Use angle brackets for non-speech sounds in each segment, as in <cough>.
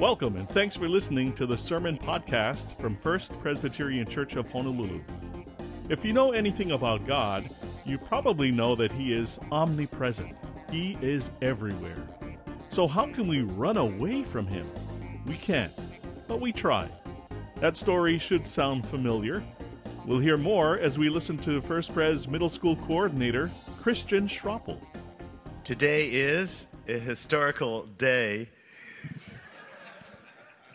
Welcome and thanks for listening to the Sermon Podcast from First Presbyterian Church of Honolulu. If you know anything about God, you probably know that He is omnipresent, He is everywhere. So, how can we run away from Him? We can't, but we try. That story should sound familiar. We'll hear more as we listen to First Pres Middle School Coordinator Christian Schroppel. Today is a historical day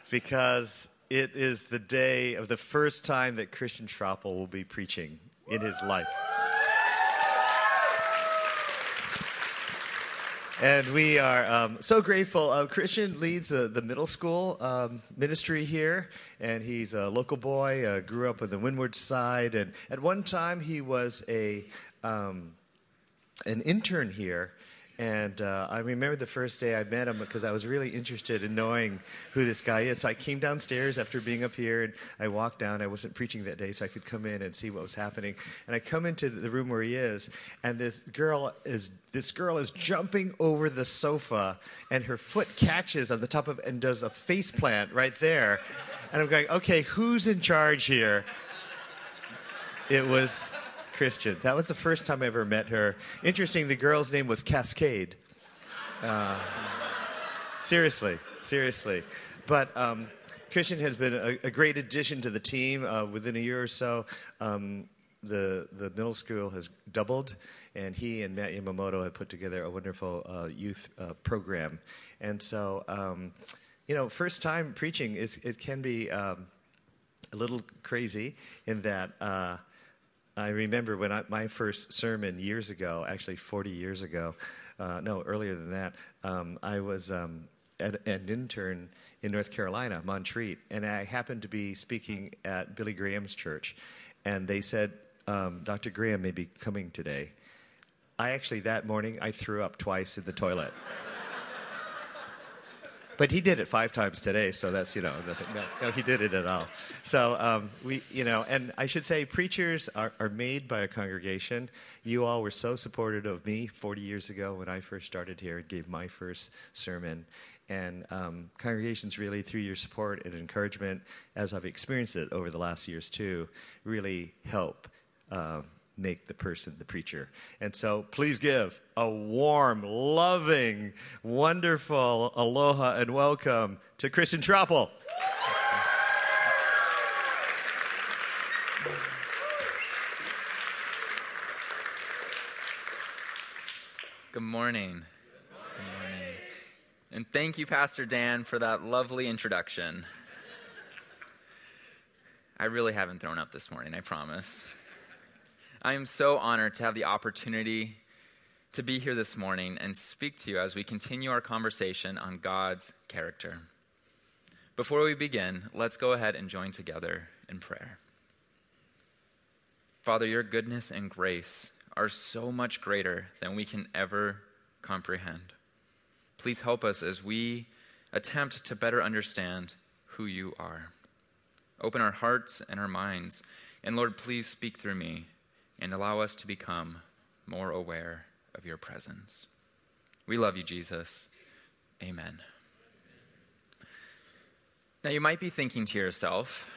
because it is the day of the first time that Christian Schroppel will be preaching in his life. And we are um, so grateful. Uh, Christian leads uh, the middle school um, ministry here, and he's a local boy, uh, grew up on the Windward side, and at one time he was a, um, an intern here and uh, I remember the first day I met him because I was really interested in knowing who this guy is. So I came downstairs after being up here and I walked down. I wasn't preaching that day, so I could come in and see what was happening. And I come into the room where he is, and this girl is this girl is jumping over the sofa, and her foot catches on the top of and does a face plant right there. And I'm going, okay, who's in charge here? It was Christian. That was the first time I ever met her. Interesting, the girl's name was Cascade. Uh, seriously, seriously. But um, Christian has been a, a, great addition to the team. Uh, within a year or so, um, the, the middle school has doubled, and he and Matt Yamamoto have put together a wonderful uh, youth uh, program. And so, um, you know, first time preaching is it can be um, a little crazy in that uh, I remember when I, my first sermon years ago, actually 40 years ago, uh, no, earlier than that, um, I was um, at, an intern in North Carolina, Montreat, and I happened to be speaking at Billy Graham's church. And they said, um, Dr. Graham may be coming today. I actually, that morning, I threw up twice in the toilet. But he did it five times today, so that's, you know, nothing. No, no he did it at all. So um, we, you know, and I should say preachers are, are made by a congregation. You all were so supportive of me 40 years ago when I first started here and gave my first sermon. And um, congregations really, through your support and encouragement, as I've experienced it over the last years too, really help. Uh, make the person the preacher. And so please give a warm, loving, wonderful aloha and welcome to Christian Schroppel. Good morning. Good morning. And thank you, Pastor Dan, for that lovely introduction. I really haven't thrown up this morning, I promise. I am so honored to have the opportunity to be here this morning and speak to you as we continue our conversation on God's character. Before we begin, let's go ahead and join together in prayer. Father, your goodness and grace are so much greater than we can ever comprehend. Please help us as we attempt to better understand who you are. Open our hearts and our minds, and Lord, please speak through me and allow us to become more aware of your presence. We love you, Jesus. Amen. Now, you might be thinking to yourself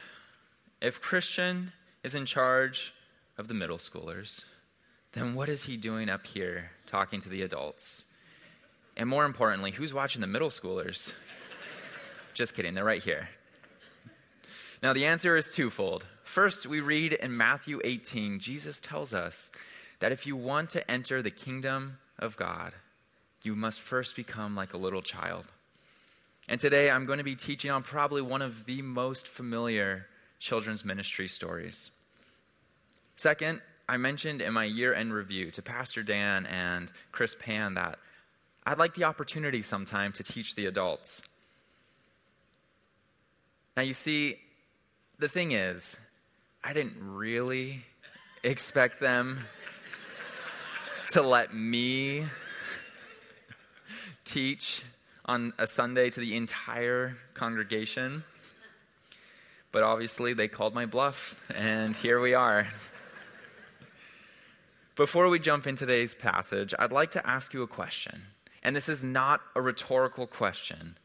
if Christian is in charge of the middle schoolers, then what is he doing up here talking to the adults? And more importantly, who's watching the middle schoolers? <laughs> Just kidding, they're right here. Now, the answer is twofold. First, we read in Matthew 18, Jesus tells us that if you want to enter the kingdom of God, you must first become like a little child. And today I'm going to be teaching on probably one of the most familiar children's ministry stories. Second, I mentioned in my year end review to Pastor Dan and Chris Pan that I'd like the opportunity sometime to teach the adults. Now, you see, the thing is, I didn't really expect them to let me teach on a Sunday to the entire congregation. But obviously, they called my bluff, and here we are. Before we jump into today's passage, I'd like to ask you a question. And this is not a rhetorical question.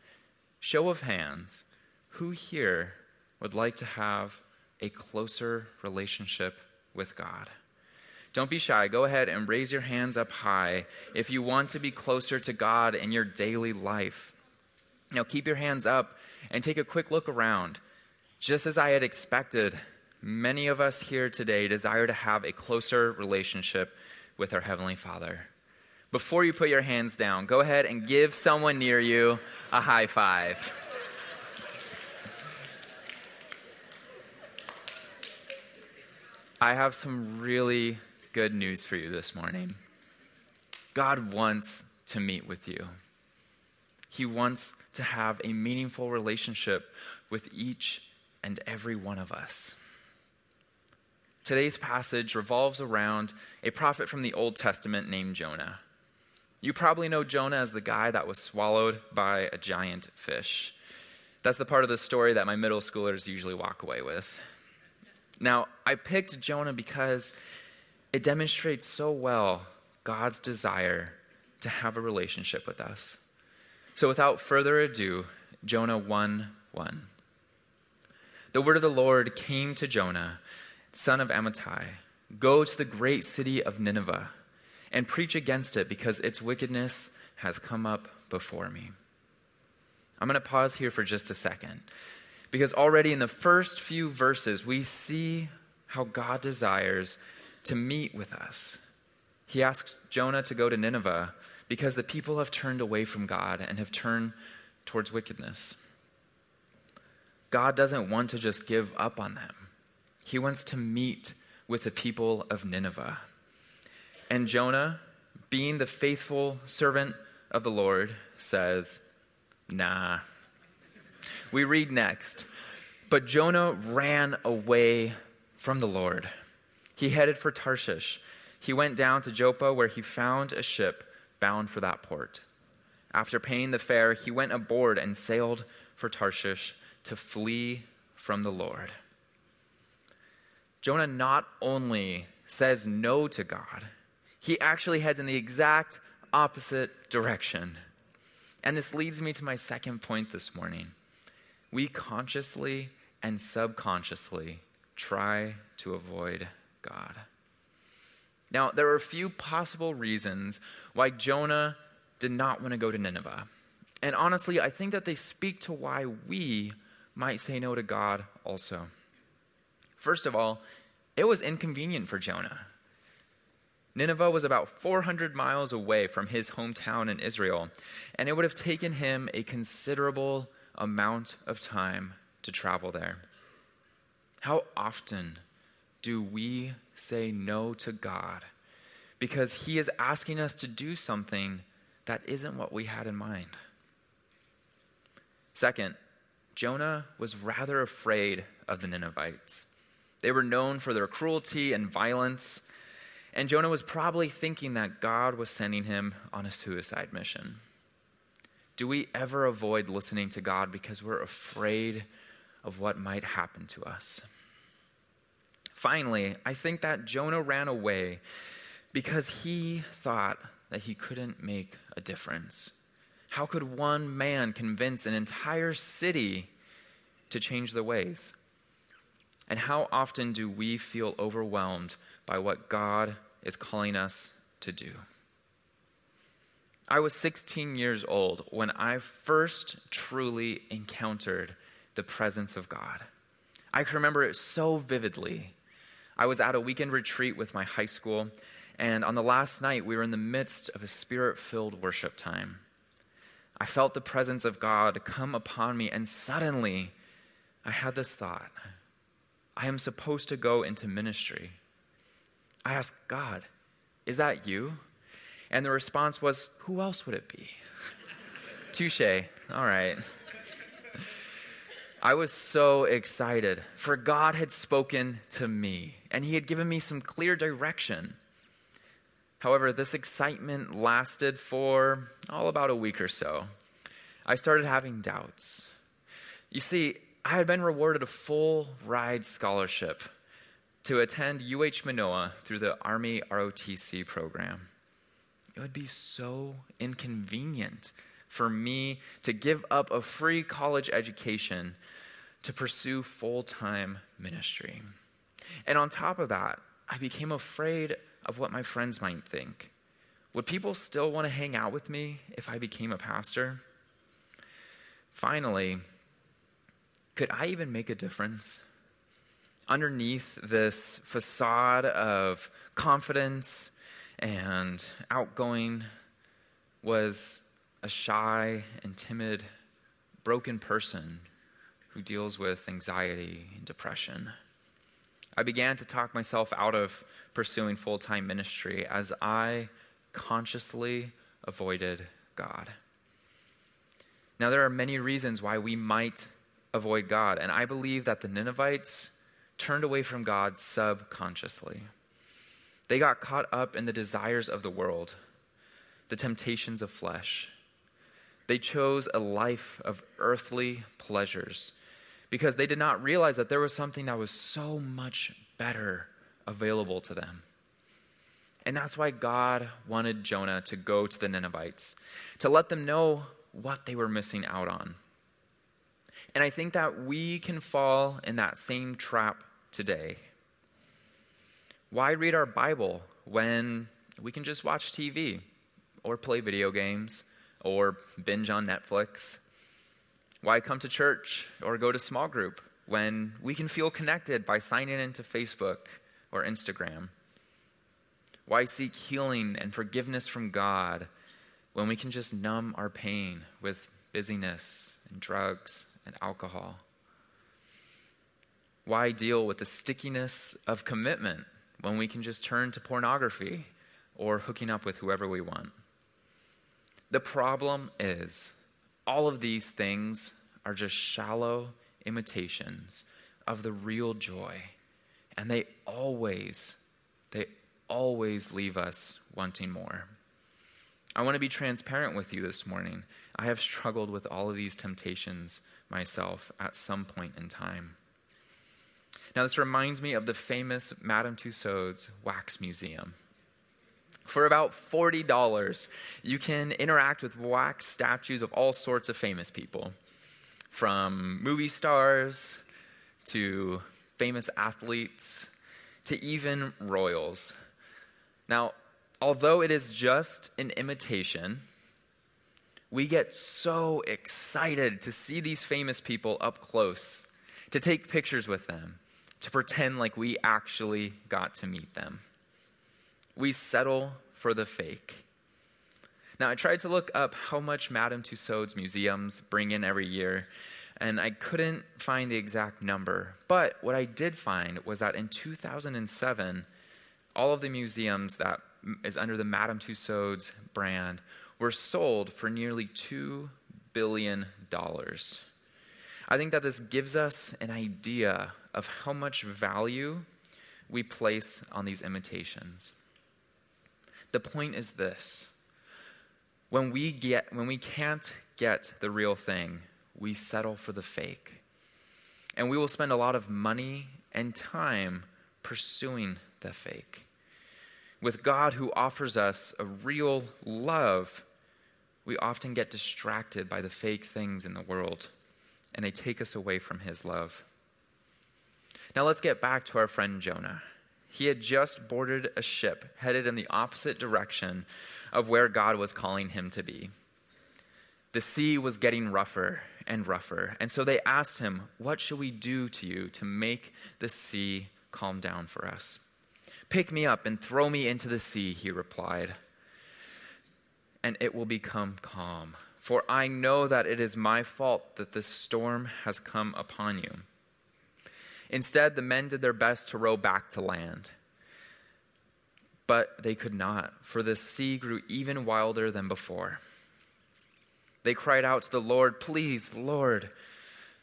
show of hands, who here would like to have a closer relationship with God? Don't be shy. Go ahead and raise your hands up high if you want to be closer to God in your daily life. Now, keep your hands up and take a quick look around. Just as I had expected, many of us here today desire to have a closer relationship with our Heavenly Father. Before you put your hands down, go ahead and give someone near you a high five. I have some really good news for you this morning. God wants to meet with you. He wants to have a meaningful relationship with each and every one of us. Today's passage revolves around a prophet from the Old Testament named Jonah. You probably know Jonah as the guy that was swallowed by a giant fish. That's the part of the story that my middle schoolers usually walk away with. Now, I picked Jonah because it demonstrates so well God's desire to have a relationship with us. So, without further ado, Jonah 1 1. The word of the Lord came to Jonah, son of Amittai Go to the great city of Nineveh and preach against it because its wickedness has come up before me. I'm going to pause here for just a second because already in the first few verses, we see how God desires to meet with us. He asks Jonah to go to Nineveh because the people have turned away from God and have turned towards wickedness. God doesn't want to just give up on them, He wants to meet with the people of Nineveh. And Jonah, being the faithful servant of the Lord, says, Nah. We read next. But Jonah ran away from the Lord. He headed for Tarshish. He went down to Joppa, where he found a ship bound for that port. After paying the fare, he went aboard and sailed for Tarshish to flee from the Lord. Jonah not only says no to God, he actually heads in the exact opposite direction. And this leads me to my second point this morning. We consciously and subconsciously try to avoid God. Now, there are a few possible reasons why Jonah did not want to go to Nineveh. And honestly, I think that they speak to why we might say no to God also. First of all, it was inconvenient for Jonah. Nineveh was about 400 miles away from his hometown in Israel, and it would have taken him a considerable amount of time to travel there. How often do we say no to God because He is asking us to do something that isn't what we had in mind? Second, Jonah was rather afraid of the Ninevites. They were known for their cruelty and violence, and Jonah was probably thinking that God was sending him on a suicide mission. Do we ever avoid listening to God because we're afraid of what might happen to us? Finally, I think that Jonah ran away because he thought that he couldn't make a difference. How could one man convince an entire city to change their ways? And how often do we feel overwhelmed by what God is calling us to do. I was 16 years old when I first truly encountered the presence of God. I can remember it so vividly. I was at a weekend retreat with my high school, and on the last night, we were in the midst of a spirit filled worship time. I felt the presence of God come upon me, and suddenly I had this thought I am supposed to go into ministry. I asked God, Is that you? And the response was, Who else would it be? <laughs> Touche. All right. I was so excited, for God had spoken to me, and He had given me some clear direction. However, this excitement lasted for all about a week or so. I started having doubts. You see, I had been rewarded a full ride scholarship to attend UH Manoa through the Army ROTC program. It would be so inconvenient for me to give up a free college education to pursue full time ministry. And on top of that, I became afraid of what my friends might think. Would people still want to hang out with me if I became a pastor? Finally, could I even make a difference? Underneath this facade of confidence and outgoing was a shy and timid, broken person who deals with anxiety and depression. I began to talk myself out of pursuing full time ministry as I consciously avoided God. Now, there are many reasons why we might avoid God, and I believe that the Ninevites turned away from God subconsciously. They got caught up in the desires of the world, the temptations of flesh. They chose a life of earthly pleasures because they did not realize that there was something that was so much better available to them. And that's why God wanted Jonah to go to the Ninevites, to let them know what they were missing out on. And I think that we can fall in that same trap today. Why read our Bible when we can just watch TV or play video games or binge on Netflix? Why come to church or go to small group when we can feel connected by signing into Facebook or Instagram? Why seek healing and forgiveness from God when we can just numb our pain with busyness and drugs and alcohol? Why deal with the stickiness of commitment when we can just turn to pornography or hooking up with whoever we want? The problem is, all of these things are just shallow imitations of the real joy. And they always, they always leave us wanting more. I want to be transparent with you this morning. I have struggled with all of these temptations myself at some point in time. Now, this reminds me of the famous Madame Tussauds Wax Museum. For about $40, you can interact with wax statues of all sorts of famous people, from movie stars to famous athletes to even royals. Now, although it is just an imitation, we get so excited to see these famous people up close, to take pictures with them, to pretend like we actually got to meet them. We settle for the fake. Now, I tried to look up how much Madame Tussauds museums bring in every year, and I couldn't find the exact number. But what I did find was that in 2007, all of the museums that is under the Madame Tussauds brand were sold for nearly $2 billion. I think that this gives us an idea of how much value we place on these imitations. The point is this when we, get, when we can't get the real thing, we settle for the fake. And we will spend a lot of money and time pursuing the fake. With God, who offers us a real love, we often get distracted by the fake things in the world, and they take us away from His love. Now, let's get back to our friend Jonah. He had just boarded a ship headed in the opposite direction of where God was calling him to be. The sea was getting rougher and rougher, and so they asked him, What shall we do to you to make the sea calm down for us? Pick me up and throw me into the sea, he replied, and it will become calm. For I know that it is my fault that this storm has come upon you. Instead, the men did their best to row back to land. But they could not, for the sea grew even wilder than before. They cried out to the Lord, Please, Lord,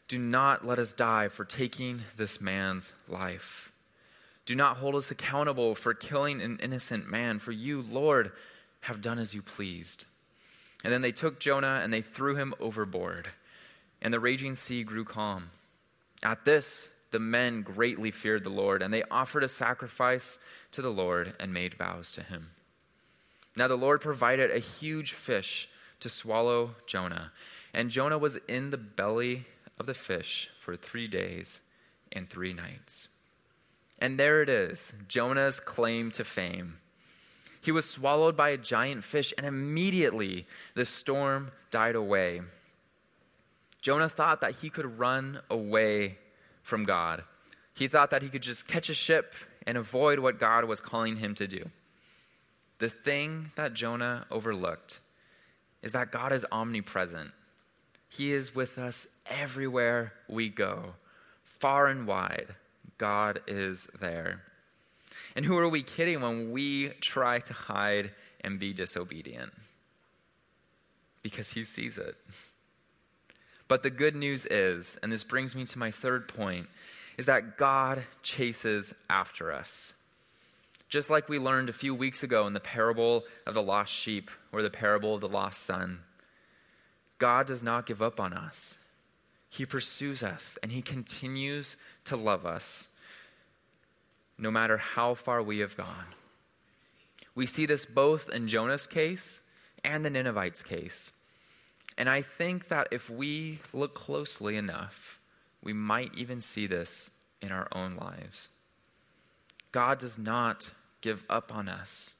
do not let us die for taking this man's life. Do not hold us accountable for killing an innocent man, for you, Lord, have done as you pleased. And then they took Jonah and they threw him overboard, and the raging sea grew calm. At this, the men greatly feared the Lord, and they offered a sacrifice to the Lord and made vows to him. Now the Lord provided a huge fish to swallow Jonah. And Jonah was in the belly of the fish for three days and three nights. And there it is Jonah's claim to fame. He was swallowed by a giant fish, and immediately the storm died away. Jonah thought that he could run away from God. He thought that he could just catch a ship and avoid what God was calling him to do. The thing that Jonah overlooked is that God is omnipresent. He is with us everywhere we go, far and wide. God is there. And who are we kidding when we try to hide and be disobedient? Because He sees it. But the good news is, and this brings me to my third point, is that God chases after us. Just like we learned a few weeks ago in the parable of the lost sheep or the parable of the lost son, God does not give up on us. He pursues us and He continues to love us no matter how far we have gone. We see this both in Jonah's case and the Ninevites' case. And I think that if we look closely enough, we might even see this in our own lives. God does not give up on us,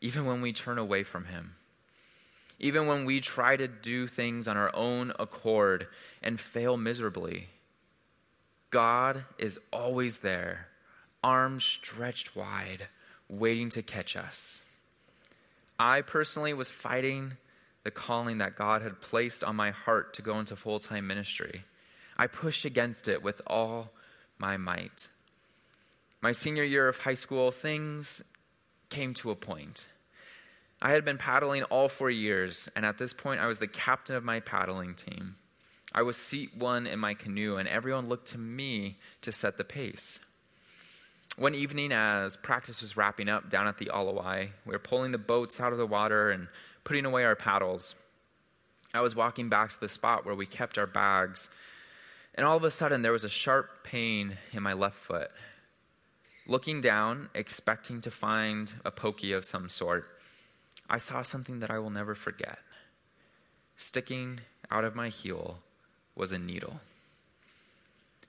even when we turn away from Him. Even when we try to do things on our own accord and fail miserably, God is always there, arms stretched wide, waiting to catch us. I personally was fighting the calling that God had placed on my heart to go into full time ministry. I pushed against it with all my might. My senior year of high school, things came to a point. I had been paddling all four years, and at this point, I was the captain of my paddling team. I was seat one in my canoe, and everyone looked to me to set the pace. One evening, as practice was wrapping up down at the Ala Wai, we were pulling the boats out of the water and putting away our paddles, I was walking back to the spot where we kept our bags, and all of a sudden there was a sharp pain in my left foot. Looking down, expecting to find a pokey of some sort, I saw something that I will never forget. Sticking out of my heel was a needle.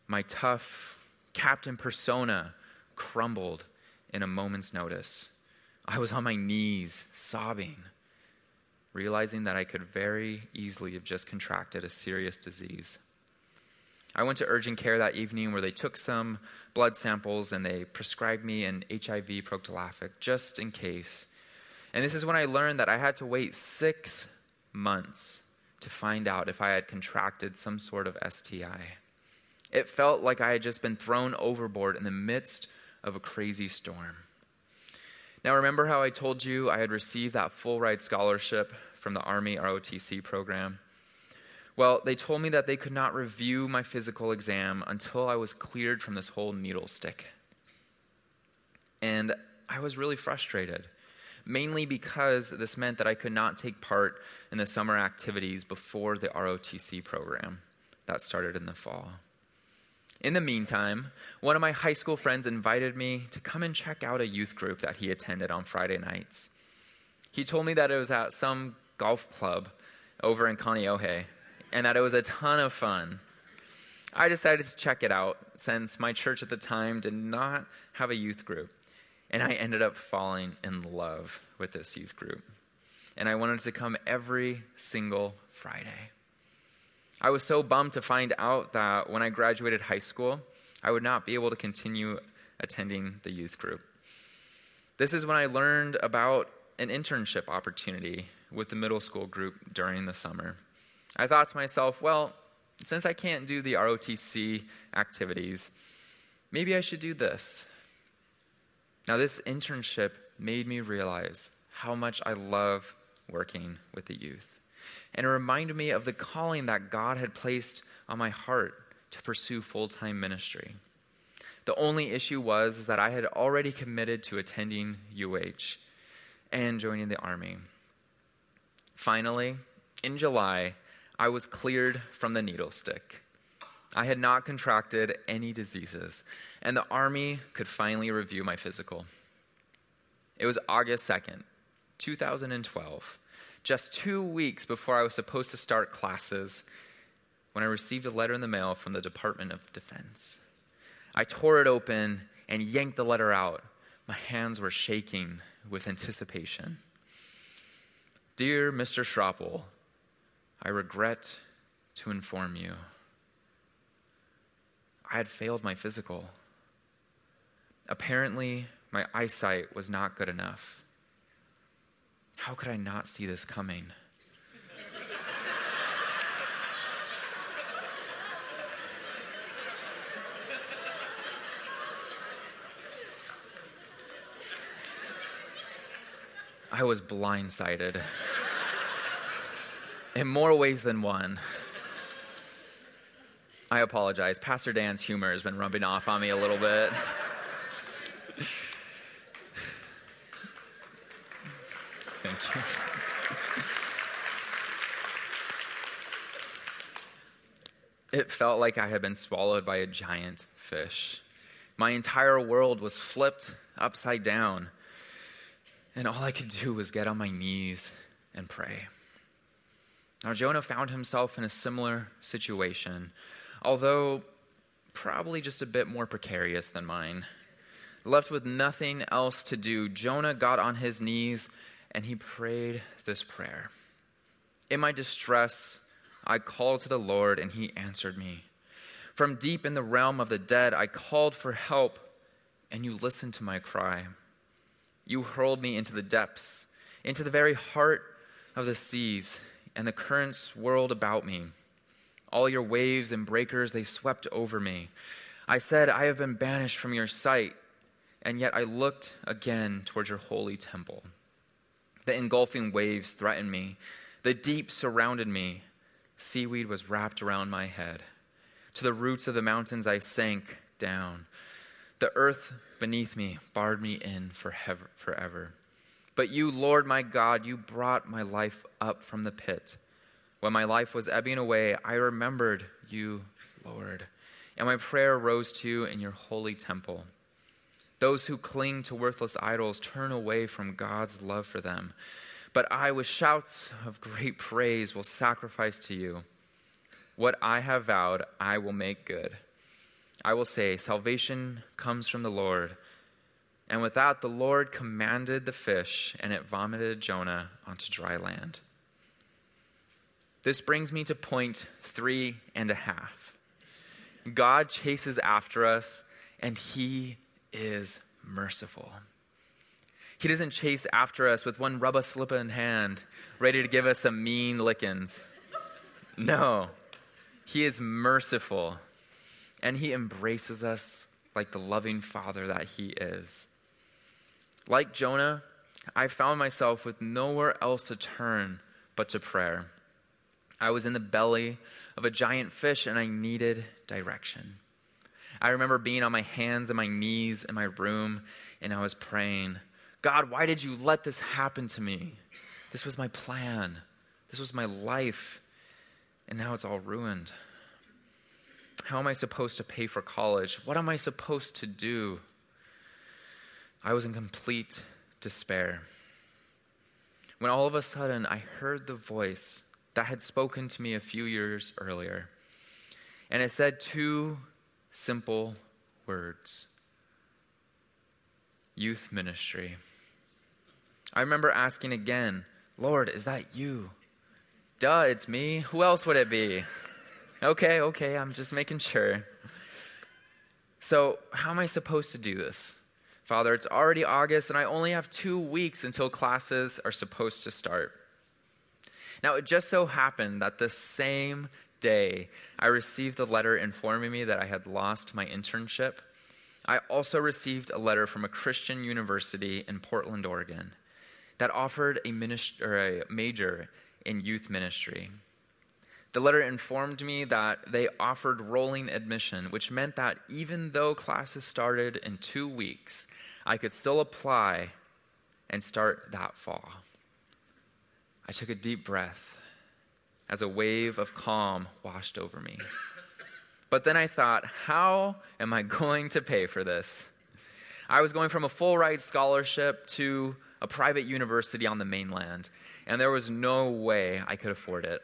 My tough captain persona crumbled in a moment's notice. I was on my knees, sobbing realizing that I could very easily have just contracted a serious disease. I went to urgent care that evening where they took some blood samples and they prescribed me an HIV prophylactic just in case. And this is when I learned that I had to wait six months to find out if I had contracted some sort of STI. It felt like I had just been thrown overboard in the midst of a crazy storm. Now, remember how I told you I had received that full ride scholarship from the Army ROTC program? Well, they told me that they could not review my physical exam until I was cleared from this whole needle stick. And I was really frustrated, mainly because this meant that I could not take part in the summer activities before the ROTC program that started in the fall. In the meantime, one of my high school friends invited me to come and check out a youth group that he attended on Friday nights. He told me that it was at some golf club over in Kaneohe, and that it was a ton of fun. I decided to check it out since my church at the time did not have a youth group, and I ended up falling in love with this youth group. And I wanted to come every single Friday. I was so bummed to find out that when I graduated high school, I would not be able to continue attending the youth group. This is when I learned about an internship opportunity with the middle school group during the summer. I thought to myself, well, since I can't do the ROTC activities, maybe I should do this. Now, this internship made me realize how much I love working with the youth. And it reminded me of the calling that God had placed on my heart to pursue full time ministry. The only issue was is that I had already committed to attending UH and joining the army. Finally, in July, I was cleared from the needle stick. I had not contracted any diseases, and the Army could finally review my physical. It was August 2nd, 2012, just two weeks before I was supposed to start classes, when I received a letter in the mail from the Department of Defense. I tore it open and yanked the letter out. My hands were shaking with anticipation. Dear Mr. Schroppel, I regret to inform you. I had failed my physical. Apparently, my eyesight was not good enough. How could I not see this coming? I was blindsided in more ways than one. I apologize. Pastor Dan's humor has been rubbing off on me a little bit. Thank <laughs> you. It felt like I had been swallowed by a giant fish. My entire world was flipped upside down, and all I could do was get on my knees and pray. Now, Jonah found himself in a similar situation, although probably just a bit more precarious than mine. Left with nothing else to do, Jonah got on his knees and he prayed this prayer In my distress, I called to the Lord, and he answered me. From deep in the realm of the dead, I called for help, and you listened to my cry. You hurled me into the depths, into the very heart of the seas, and the currents whirled about me. All your waves and breakers, they swept over me. I said, I have been banished from your sight, and yet I looked again towards your holy temple. The engulfing waves threatened me. The deep surrounded me. Seaweed was wrapped around my head. To the roots of the mountains I sank down. The earth beneath me barred me in forever. Forever. But you, Lord my God, you brought my life up from the pit. When my life was ebbing away, I remembered you, Lord, and my prayer rose to you in your holy temple. Those who cling to worthless idols turn away from God's love for them. But I, with shouts of great praise, will sacrifice to you. What I have vowed, I will make good. I will say, Salvation comes from the Lord. And with that, the Lord commanded the fish, and it vomited Jonah onto dry land. This brings me to point three and a half. God chases after us, and he is merciful. He doesn't chase after us with one rubber slipper in hand, ready to give us some mean lickings. No, He is merciful, and He embraces us like the loving Father that He is. Like Jonah, I found myself with nowhere else to turn but to prayer. I was in the belly of a giant fish and I needed direction. I remember being on my hands and my knees in my room and I was praying, God, why did you let this happen to me? This was my plan, this was my life, and now it's all ruined. How am I supposed to pay for college? What am I supposed to do? I was in complete despair. When all of a sudden I heard the voice that had spoken to me a few years earlier, and it said two simple words youth ministry. I remember asking again, Lord, is that you? Duh, it's me. Who else would it be? Okay, okay, I'm just making sure. So, how am I supposed to do this? Father, it's already August and I only have two weeks until classes are supposed to start. Now, it just so happened that the same day I received the letter informing me that I had lost my internship. I also received a letter from a Christian university in Portland, Oregon, that offered a, a major in youth ministry. The letter informed me that they offered rolling admission, which meant that even though classes started in two weeks, I could still apply and start that fall. I took a deep breath as a wave of calm washed over me. But then I thought, how am I going to pay for this? I was going from a full ride scholarship to a private university on the mainland, and there was no way I could afford it.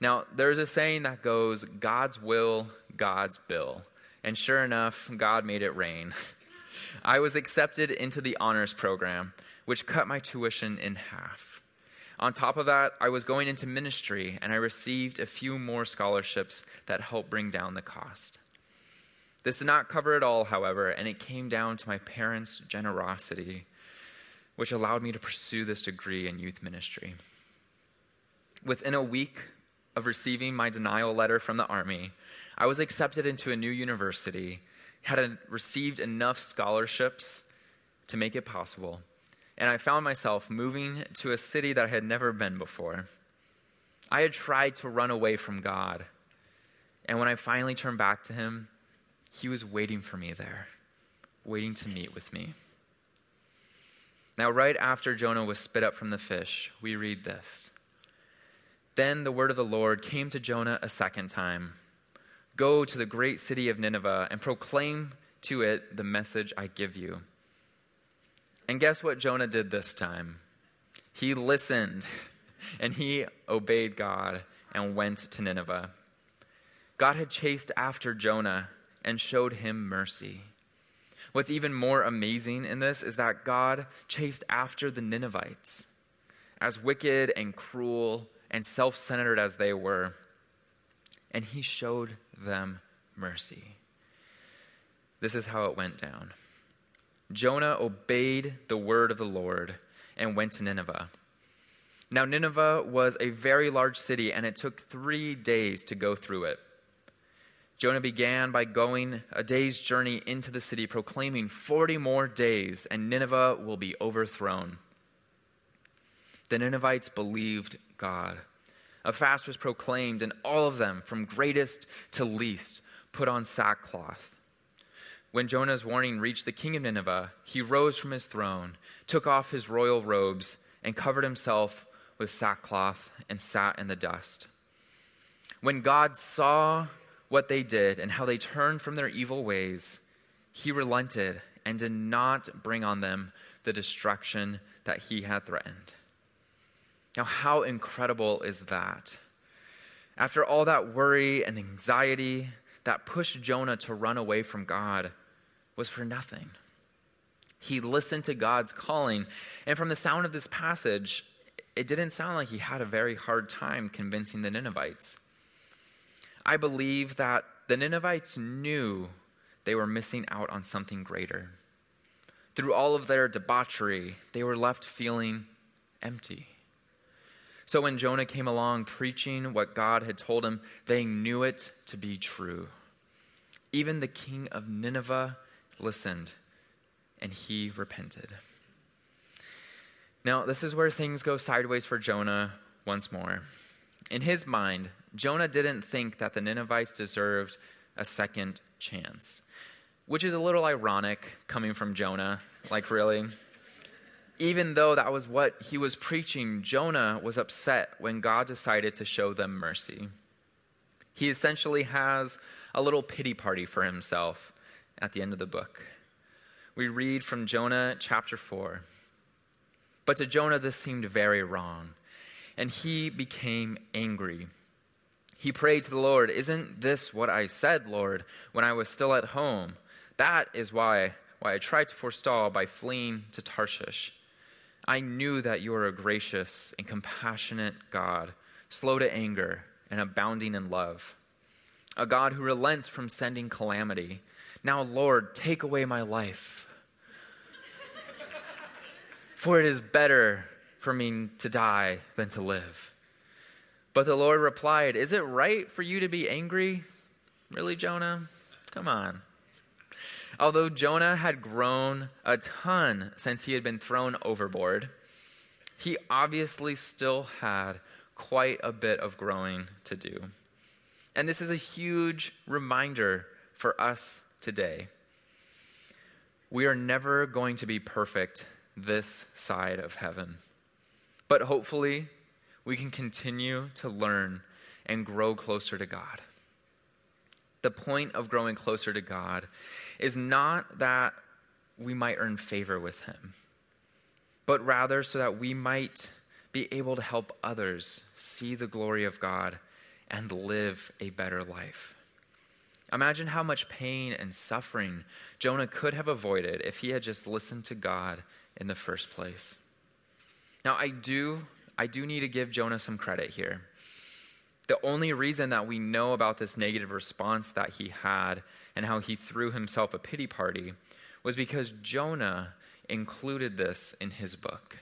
Now, there's a saying that goes, God's will, God's bill. And sure enough, God made it rain. <laughs> I was accepted into the honors program, which cut my tuition in half. On top of that, I was going into ministry, and I received a few more scholarships that helped bring down the cost. This did not cover it all, however, and it came down to my parents' generosity, which allowed me to pursue this degree in youth ministry. Within a week of receiving my denial letter from the Army, I was accepted into a new university, had received enough scholarships to make it possible, and I found myself moving to a city that I had never been before. I had tried to run away from God, and when I finally turned back to Him, He was waiting for me there, waiting to meet with me. Now, right after Jonah was spit up from the fish, we read this. Then the word of the Lord came to Jonah a second time Go to the great city of Nineveh and proclaim to it the message I give you. And guess what Jonah did this time? He listened <laughs> and he obeyed God and went to Nineveh. God had chased after Jonah and showed him mercy. What's even more amazing in this is that God chased after the Ninevites. As wicked and cruel and self centered as they were, and he showed them mercy. This is how it went down Jonah obeyed the word of the Lord and went to Nineveh. Now, Nineveh was a very large city, and it took three days to go through it. Jonah began by going a day's journey into the city, proclaiming 40 more days, and Nineveh will be overthrown. The Ninevites believed God. A fast was proclaimed, and all of them, from greatest to least, put on sackcloth. When Jonah's warning reached the king of Nineveh, he rose from his throne, took off his royal robes, and covered himself with sackcloth and sat in the dust. When God saw what they did and how they turned from their evil ways, he relented and did not bring on them the destruction that he had threatened. Now, how incredible is that? After all that worry and anxiety that pushed Jonah to run away from God was for nothing. He listened to God's calling, and from the sound of this passage, it didn't sound like he had a very hard time convincing the Ninevites. I believe that the Ninevites knew they were missing out on something greater. Through all of their debauchery, they were left feeling empty. So when Jonah came along preaching what God had told him, they knew it to be true. Even the king of Nineveh listened and he repented. Now, this is where things go sideways for Jonah once more. In his mind, Jonah didn't think that the Ninevites deserved a second chance, which is a little ironic coming from Jonah. Like, really? even though that was what he was preaching, Jonah was upset when God decided to show them mercy. He essentially has a little pity party for himself at the end of the book. We read from Jonah chapter 4. But to Jonah, this seemed very wrong, and he became angry. He prayed to the Lord, Isn't this what I said, Lord, when I was still at home? That is why, why I tried to forestall by fleeing to Tarshish. I knew that you are a gracious and compassionate God, slow to anger and abounding in love, a God who relents from sending calamity. Now, Lord, take away my life. For it is better for me to die than to live. But the Lord replied, Is it right for you to be angry? Really, Jonah? Come on. Although Jonah had grown a ton since he had been thrown overboard, he obviously still had quite a bit of growing to do. And this is a huge reminder for us today. We are never going to be perfect this side of heaven. But hopefully, we can continue to learn and grow closer to God the point of growing closer to God is not that we might earn favor with Him. but rather so that we might be able to help others see the glory of God and live a better life. Imagine how much pain and suffering Jonah could have avoided if he had just listened to God in the first place. Now, I do, I do need to give Jonah some credit here. The only reason that we know about this negative response that he had and how he threw himself a pity party was because Jonah included this in his book.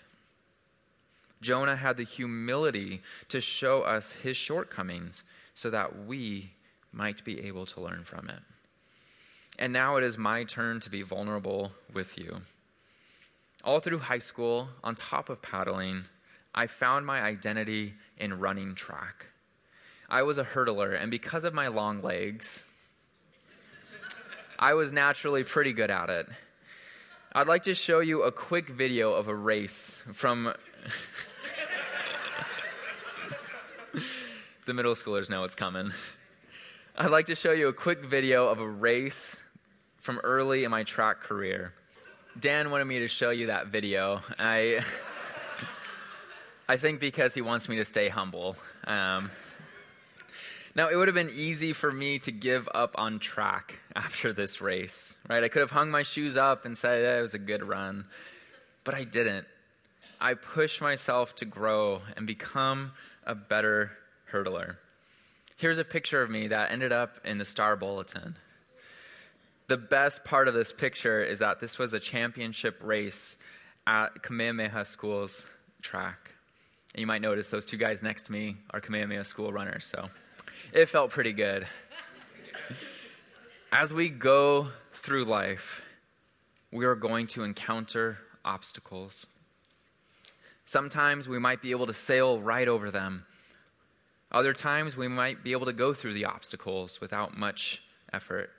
Jonah had the humility to show us his shortcomings so that we might be able to learn from it. And now it is my turn to be vulnerable with you. All through high school, on top of paddling, I found my identity in running track. I was a hurdler, and because of my long legs, I was naturally pretty good at it. I'd like to show you a quick video of a race from. <laughs> the middle schoolers know it's coming. I'd like to show you a quick video of a race from early in my track career. Dan wanted me to show you that video. I, <laughs> I think because he wants me to stay humble. Um, now, it would have been easy for me to give up on track after this race, right? I could have hung my shoes up and said eh, it was a good run, but I didn't. I pushed myself to grow and become a better hurdler. Here's a picture of me that ended up in the Star Bulletin. The best part of this picture is that this was a championship race at Kamehameha School's track. And you might notice those two guys next to me are Kamehameha School runners, so it felt pretty good. As we go through life, we are going to encounter obstacles. Sometimes we might be able to sail right over them. Other times we might be able to go through the obstacles without much effort.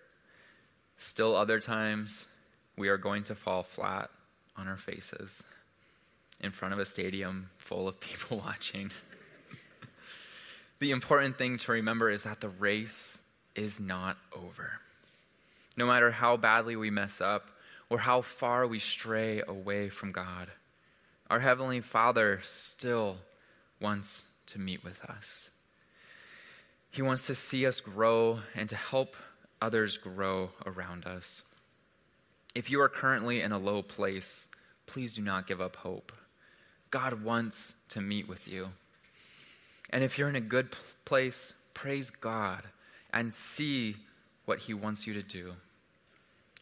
Still, other times we are going to fall flat on our faces in front of a stadium full of <laughs> people watching. The important thing to remember is that the race is not over. No matter how badly we mess up or how far we stray away from God, our Heavenly Father still wants to meet with us. He wants to see us grow and to help others grow around us. If you are currently in a low place, please do not give up hope. God wants to meet with you. And if you're in a good place, praise God and see what He wants you to do.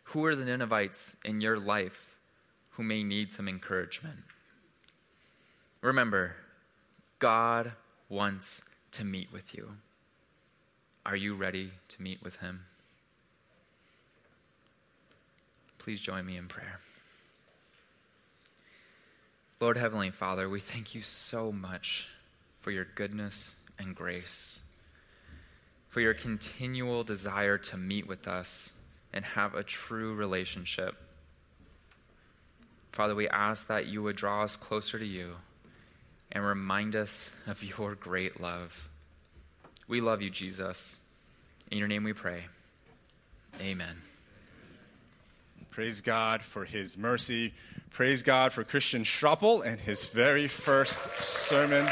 Who are the Ninevites in your life who may need some encouragement? Remember, God wants to meet with you. Are you ready to meet with Him? Please join me in prayer. Lord Heavenly Father, we thank you so much for your goodness and grace, for your continual desire to meet with us and have a true relationship. Father, we ask that you would draw us closer to you and remind us of your great love. We love you, Jesus. In your name we pray. Amen. Praise God for his mercy. Praise God for Christian Schroppel and his very first sermon.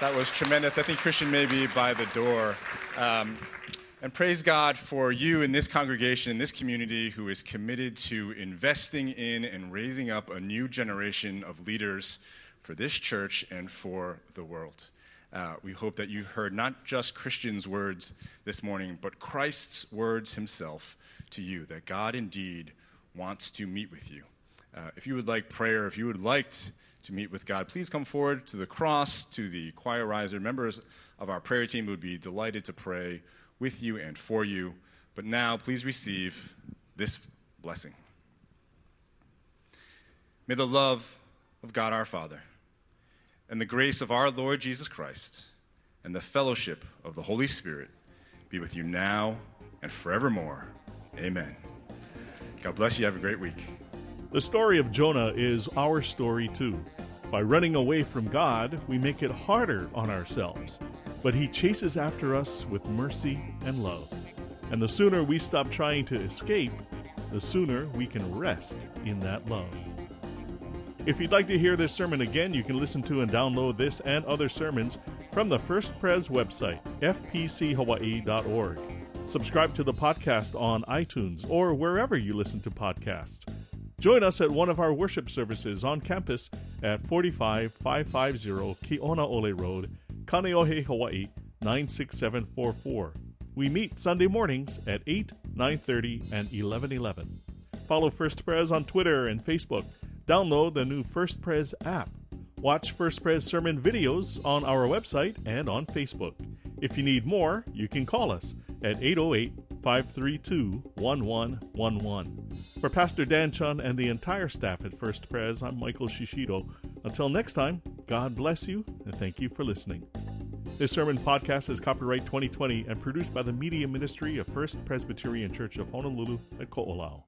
That was tremendous. I think Christian may be by the door. Um, and praise God for you in this congregation, in this community, who is committed to investing in and raising up a new generation of leaders for this church and for the world. Uh, we hope that you heard not just Christian's words this morning, but Christ's words himself to you, that God indeed wants to meet with you. Uh, if you would like prayer, if you would like to meet with God, please come forward to the cross, to the choir riser. Members of our prayer team would be delighted to pray with you and for you. But now, please receive this blessing. May the love of God our Father, and the grace of our Lord Jesus Christ, and the fellowship of the Holy Spirit be with you now and forevermore. Amen. God bless you. Have a great week. The story of Jonah is our story too. By running away from God, we make it harder on ourselves. But He chases after us with mercy and love. And the sooner we stop trying to escape, the sooner we can rest in that love. If you'd like to hear this sermon again, you can listen to and download this and other sermons from the First Pres website, fpchawaii.org. Subscribe to the podcast on iTunes or wherever you listen to podcasts. Join us at one of our worship services on campus at 45550 Kiona Road, Kaneohe, Hawaii 96744. We meet Sunday mornings at 8, 9:30, and 11:11. Follow First Pres on Twitter and Facebook. Download the new First Pres app. Watch First Pres sermon videos on our website and on Facebook. If you need more, you can call us at 808 532 1111. For Pastor Dan Chun and the entire staff at First Pres, I'm Michael Shishido. Until next time, God bless you and thank you for listening. This sermon podcast is copyright 2020 and produced by the Media Ministry of First Presbyterian Church of Honolulu at Ko'olau.